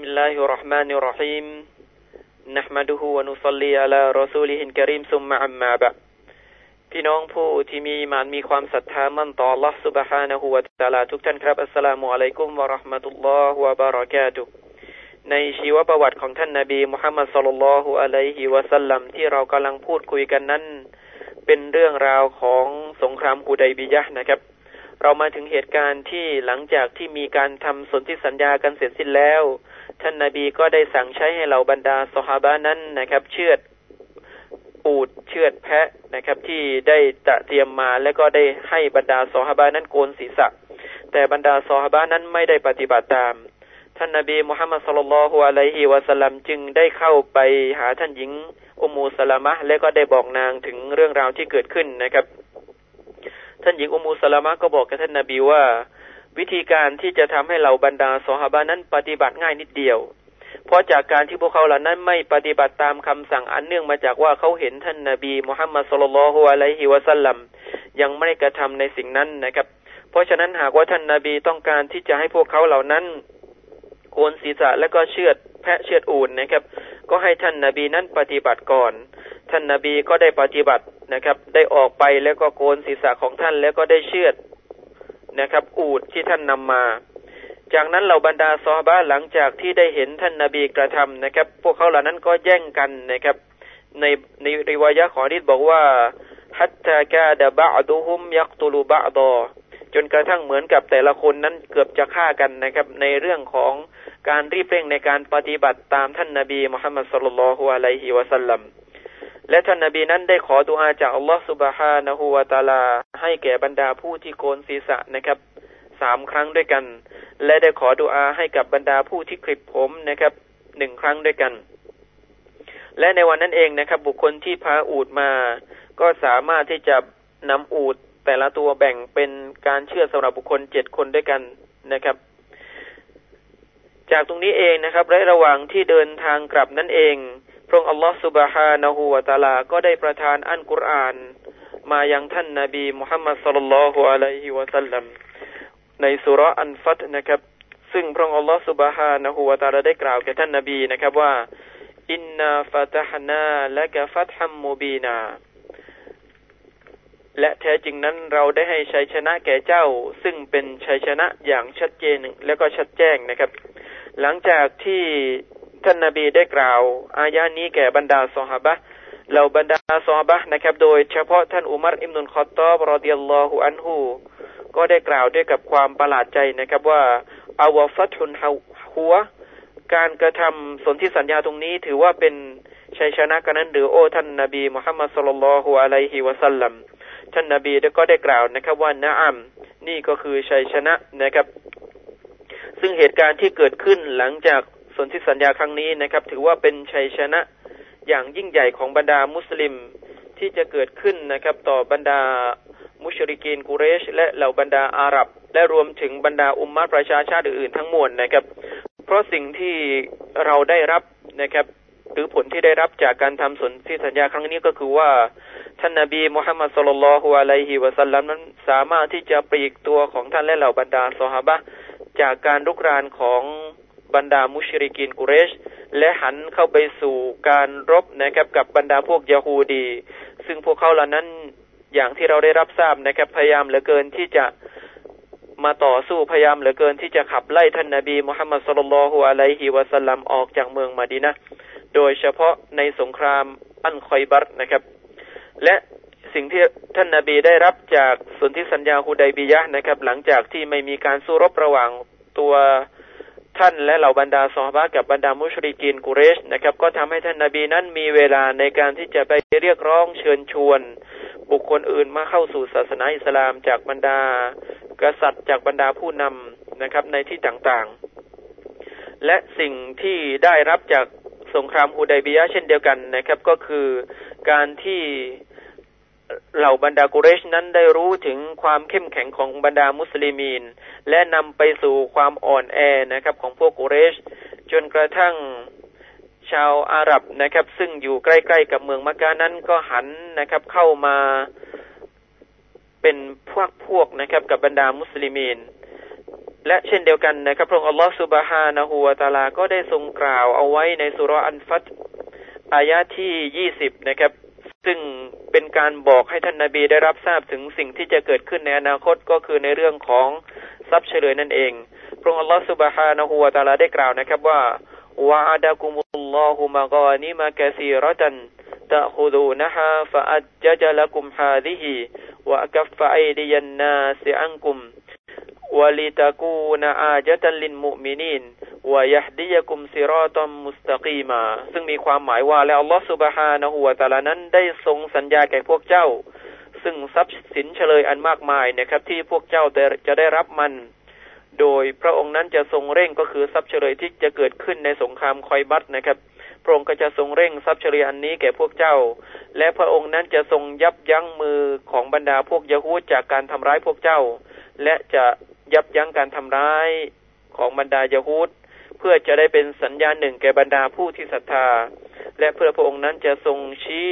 بسم الله الرحمن الرحيم نحمده ونصلي على رسوله الكريم ثم عما بعد พี่น้องผู้ที่มีมานมีความศรัทธามั่นต่อ Allah سبحانه และ تعالى ทุกท่านครับอัสสลามุอะลัยกุมวะราะห์มะตุลลอฮ์วะบารากาตุในชีวประวัติของท่านนาบีมุฮัมมัดสุลลัลฮุอะลัยฮิวะสัลลัมที่เรากำลังพูดคุยกันนั้น เป็นเรื่องราวของสงครามฮูดัยบียะนะครับ เรามาถึงเหตุการณ์ที่หลังจากที่มีการทำสนธิสัญญากันเสร็จสิ้นแล้ว ท่านนาบีก็ได้สั่งใช้ให้เราบรรดาสหาบานั้นนะครับ เชือดอูดเชือดแพะนะครับ ที่ได้ตะเตรียมมาแล้วก็ได้ให้บรรดาสหาบานั้นโกนศีรษะ แต่บรรดาสหาบานั้นไม่ได้ปฏิบัติตาม ท่านนาบีมุฮัมมัดสุลลัลฮุอะลัยฮิวะสัลลัมจึงได้เข้าไปหาท่านหญิงอุมูสลามะและก็ได้บอกนางถึงเรื่องราวที่เกิดขึ้นนะครับ ท่านหญิงอุมูสลามะก็บอกกับท่านนาบีว่า วิธีการที่จะทำให้เราบรรดาสหาบานั้นปฏิบัติง่ายนิดเดียว เพราะจากการที่พวกเขาเหล่านั้นไม่ปฏิบัติตามคำสั่งอันเนื่องมาจากว่าเขาเห็นท่านนาบีมุฮัมมัดสุลลัลฮุอะลัยฮิวะสัลลัมยังไม่ได้กระทำในสิ่งนั้นนะครับ เพราะฉะนั้นหากว่าท่านนาบีต้องการที่จะให้พวกเขาเหล่านั้นโกนศีรษะและก็เชือดแพะเชือดอูนนะครับ ก็ให้ท่านนาบีนั้นปฏิบัติก่อน ท่านนาบีก็ได้ปฏิบัตินะครับ ได้ออกไปแล้วก็โกนศีรษะของท่านแล้วก็ได้เชือด นะครับ อูดที่ท่านนำมา จากนั้นเหล่าบรรดาซอฮาหลังจากที่ได้เห็นท่านนาบีกระทำนะครับ พวกเขาเหล่านั้นก็แย่งกันนะครับ ในในริวายะขอนิดบอกว่าฮัตตากาดะบะดุฮุมยักตุลูบะดอจนกระทั่งเหมือนกับแต่ละคนนั้นเกือบจะฆ่ากันนะครับ ในเรื่องของการรีบเร่งในการปฏิบัติตามท่านนาบีมุฮัมมัดสุลลัลฮุอะลัยฮิวะสัลลัมและท่านนาบีนั้นได้ขอดุอาจากอัลลอฮฺสุบฮานะฮูวาตาลา ให้แก่บรรดาผู้ที่โกนศีรษะนะครับสามครั้งด้วยกัน และได้ขอดุอาให้กับบรรดาผู้ที่คลิปผมนะครับหนึ่งครั้งด้วยกัน และในวันนั้นเองนะครับ บุคคลที่พาอูดมา ก็สามารถที่จะนำอูดแต่ละตัวแบ่งเป็นการเชื่อสำหรับบุคคลเจ็ดคนด้วยกันนะครับ จากตรงนี้เองนะครับและระหว่างที่เดินทางกลับนั่นเอง พระองค์อัลลอฮฺสุบฮานะฮูวะตาลา ก็ได้ประทานอันกุรอาน มายังท่านนาบีมุฮัมมัดสุลลัลฮุอะลัยฮิวะสัลลัมในสุรอันฟัตนะครับ ซึ่งพระองค์อัลลอฮฺสุบฮานะฮูวะตาลาได้กล่าวแก่ท่านนาบีนะครับว่า อินนาฟะตะฮนาและกะฟัตฮัมมูบีนา และแท้จริงนั้นเราได้ให้ชัยชนะแก่เจ้า ซึ่งเป็นชัยชนะอย่างชัดเจนและก็ชัดแจ้งนะครับ หลังจากที่ท่านนาบีได้กล่าว อายานี้แก่บรรดาสหบะ เหล่าบรรดาสหบะนะครับ โดยเฉพาะท่านอุมัรอิมนุนคอตตอบรอดิยัลลอฮุอันฮูก็ได้กล่าวด้วยกับความประหลาดใจนะครับว่าอาวฟัตุนหัวการกระทำสนธิสัญญาตรงนี้ถือว่าเป็นชัยชนะกันนั้นหรือโอ้ท่านนาบีมุฮัมมัดสุลลัลฮุอะลัยฮิวะสัลลัมท่านนาบีก็ได้กล่าวนะครับว่านะอัมนี่ก็คือชัยชนะนะครับ ซึ่งเหตุการณ์ที่เกิดขึ้นหลังจากสนธิสัญญาครั้งนี้นะครับ ถือว่าเป็นชัยชนะ อย่างยิ่งใหญ่ของบรรดามุสลิมที่จะเกิดขึ้นนะครับ ต่อบรรดามุชริกีนกุเรช และเหล่าบรรดาอาหรับ และรวมถึงบรรดาอุมมะประชาชาติอื่นๆทั้งมวลนะครับ เพราะสิ่งที่เราได้รับนะครับหรือผลที่ได้รับจากการทำสนธิสัญญาครั้งนี้ก็คือว่า ท่านนาบีมุฮัมมัดสุลลัลฮุอะลัยฮิวะสัลลัมนั้นสามารถที่จะปลีกตัวของท่านและเหล่าบรรดาสหาบะจากการลุกรานของ บรรดามุชริกินกุเรช และหันเข้าไปสู่การรบนะครับกับบรรดาพวกยาฮูดี ซึ่งพวกเขาเหล่านั้นอย่างที่เราได้รับทราบนะครับพยายามเหลือเกินที่จะมาต่อสู้พยายามเหลือเกินที่จะขับไล่ท่านนาบีมุฮัมมัดสุลลัลฮุอะลัยฮิวะสัลลัมออกจากเมืองมาดีนะโดยเฉพาะในสงครามอันคอยบัตนะครับ และสิ่งที่ท่านนาบีได้รับจากสนธิสัญญาฮูไดบียะนะครับ หลังจากที่ไม่มีการสู้รบระหว่างตัว ท่านและเหล่าบรรดาซอฮาบะกับบรรดามุชริกีนกุเรชนะครับ ก็ทำให้ท่านนาบีนั้นมีเวลาในการที่จะไปเรียกร้องเชิญชวน บุคคลอื่นมาเข้าสู่ศาสนาอิสลามจากบรรดา กษัตริย์จากบรรดาผู้นำนะครับในที่ต่างๆ และสิ่งที่ได้รับจากสงครามฮูไดบียะเช่นเดียวกันนะครับ ก็คือการที่ เหล่าบรรดากุเรชนั้นได้รู้ถึงความเข้มแข็งของบรรดามุสลิมีน และนำไปสู่ความอ่อนแอนะครับของพวกกุเรช จนกระทั่งชาวอาหรับนะครับ ซึ่งอยู่ใกล้ๆกับเมืองมักกะนั้นก็หันนะครับ เข้ามาเป็นพวกพวกนะครับ กับบรรดามุสลิมีน และเช่นเดียวกันนะครับพระองค์อัลลอฮฺสุบฮานะฮูวาตาลาก็ได้ทรงกล่าวเอาไว้ในสุรอันฟัตอายะที่ยี่สิบนะครับ ซึ่งเป็นการบอกให้ท่านนาบีได้รับทราบถึงสิ่งที่จะเกิดขึ้นในอนาคตก็คือในเรื่องของทรัพย์เฉลยนั่นเอง พระองค์อัลลอฮฺสุบฮานะฮูวาตาลาได้กล่าวนะครับว่าวะอาดะกุมุลลอฮุมะกอนิมะกะซีรจันตะฮูดูนะฮะฟะอัจจะละกุมฮาดิฮีวะกัฟฟะไอดิยันนาสิอังกุม ولتكون آجة للمؤمنين ويهديكم صراطا مستقيما ซึ่งมีความหมายว่าแล้วอัลลอฮฺสุบฮานะฮูวะตาลานั้นได้ทรงสัญญาแก่พวกเจ้า ซึ่งทรัพย์สินเฉลยอันมากมายนะครับ ที่พวกเจ้าจะได้รับมัน โดยพระองค์นั้นจะทรงเร่งก็คือทรัพย์เฉลยที่จะเกิดขึ้นในสงครามคอยบัตนะครับพระองค์ก็จะทรงเร่งทรัพย์เฉลียอันนี้แก่พวกเจ้า และพระองค์นั้นจะทรงยับยั้งมือของบรรดาพวกยะฮูดจากการทำร้ายพวกเจ้า และจะ ยับยั้งการทำร้ายของบรรดายะฮูดเพื่อจะได้เป็นสัญญาณหนึ่งแก่บรรดาผู้ที่ศรัทธา และเพื่อพระองค์นั้นจะทรงชี้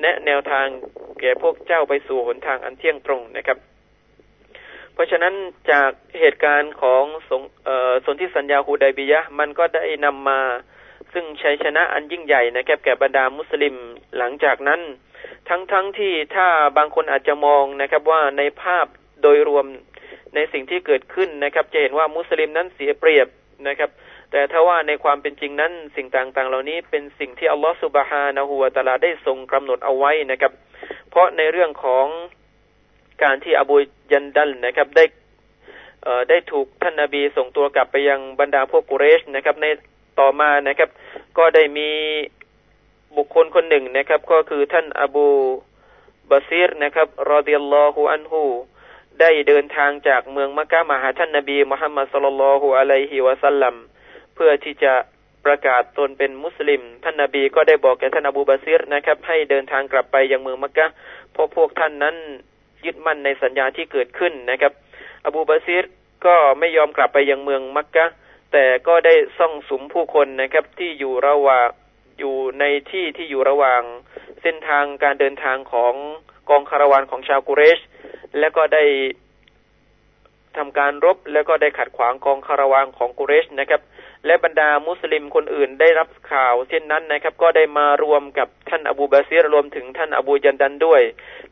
แนะแนวทางแก่พวกเจ้าไปสู่หนทางอันเที่ยงตรงนะครับ เพราะฉะนั้นจากเหตุการณ์ของสนสนธิสัญญาฮูดายบียะมันก็ได้นำมาซึ่งชัยชนะอันยิ่งใหญ่นะครับแก่บรรดามุสลิมหลังจากนั้น ทั้งๆทที่ถ้าบางคนอาจจะมองนะครับว่าในภาพโดยรวม ในสิ่งที่เกิดขึ้นนะครับ จะเห็นว่ามุสลิมนั้นเสียเปรียบนะครับ แต่ถ้าว่าในความเป็นจริงนั้นสิ่งต่างๆ เหล่านี้เป็นสิ่งที่อัลลอฮฺสุบฮานะฮูวาตาลาได้ทรงกำหนดเอาไว้นะครับ เพราะในเรื่องของการที่อบูยันดัลนะครับได้ได้ถูกท่านนาบีส่งตัวกลับไปยังบรรดาพวกกุเรชนะครับ ในต่อมานะครับ ก็ได้มีบุคคลคนหนึ่งนะครับ ก็คือท่านอบูบาซีรนะครับรอดิยัลลอฮุอันฮู ได้เดินทางจากเมืองมักกะมาหาท่านนบีมุฮัมมัดสุลลัลฮุอะลัยฮิวะสัลลัมเพื่อที่จะประกาศตนเป็นมุสลิม ท่านนบีก็ได้บอกแก่ท่านอบูบาซีรนะครับ ให้เดินทางกลับไปยังเมืองมักกะเพราะพวกท่านนั้นยึดมั่นในสัญญาที่เกิดขึ้นนะครับ อบูบาซีรก็ไม่ยอมกลับไปยังเมืองมักกะแต่ก็ได้ซ่องสุมผู้คนนะครับที่อยู่ระหว่างอยู่ในที่ที่อยู่ระหว่าง เส้นทางการเดินทางของกองคาราวานของชาวกุเรช และก็ได้ทำการรบแล้วก็ได้ขัดขวางกองคาราวานของกุเรชนะครับ และบรรดามุสลิมคนอื่นได้รับข่าวเช่นนั้นนะครับ ก็ได้มารวมกับท่านอบูบาซีรรวมถึงท่านอบูยันดันด้วย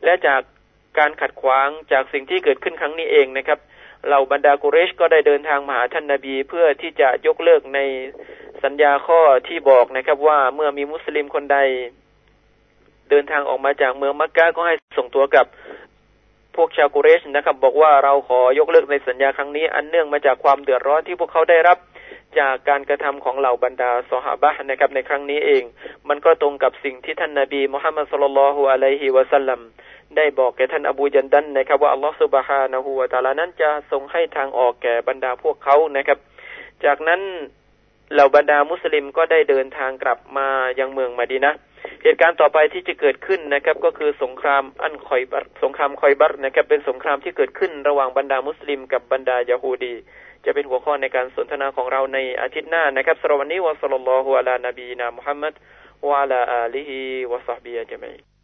และจากการขัดขวางจากสิ่งที่เกิดขึ้นครั้งนี้เองนะครับเหล่าบรรดากุเรชก็ได้เดินทางมาหาท่านนาบี เพื่อที่จะยกเลิกในสัญญาข้อที่บอกนะครับว่าเมื่อมีมุสลิมคนใด เดินทางออกมาจากเมืองมักกะก็ให้ส่งตัวกับ พวกชาวกุเรชนะครับ บอกว่าเราขอยกเลิกในสัญญาครั้งนี้ อันเนื่องมาจากความเดือดร้อนที่พวกเขาได้รับจากการกระทำของเหล่าบรรดาสหาบะนะครับในครั้งนี้เอง มันก็ตรงกับสิ่งที่ท่านนาบีมุฮัมมัดสุลลัลฮุอะลัยฮิวะสัลลัมได้บอกแก่ท่านอบูยันดันนะครับว่าอัลลอฮฺสุบฮานะฮูวาตาลานั้นจะทรงให้ทางออกแก่บรรดาพวกเขานะครับ จากนั้นเหล่าบรรดามุสลิมก็ได้เดินทางกลับมายังเมืองมาดีนะ เหตุการณ์ต่อไปที่จะเกิดขึ้นนะครับ ก็คือสงครามอันคอยบัตสงครามคอยบัตนะครับ เป็นสงครามที่เกิดขึ้นระหว่างบรรดามุสลิมกับบรรดายาฮูดีจะเป็นหัวข้อในการสนทนาของเราในอาทิตย์หน้านะครับสำหรับวันนี้วะสัลลัลลอฮุอะลานบีนามุฮัมมัดวะลาอาลีฮิวะซอฮบียะจมัย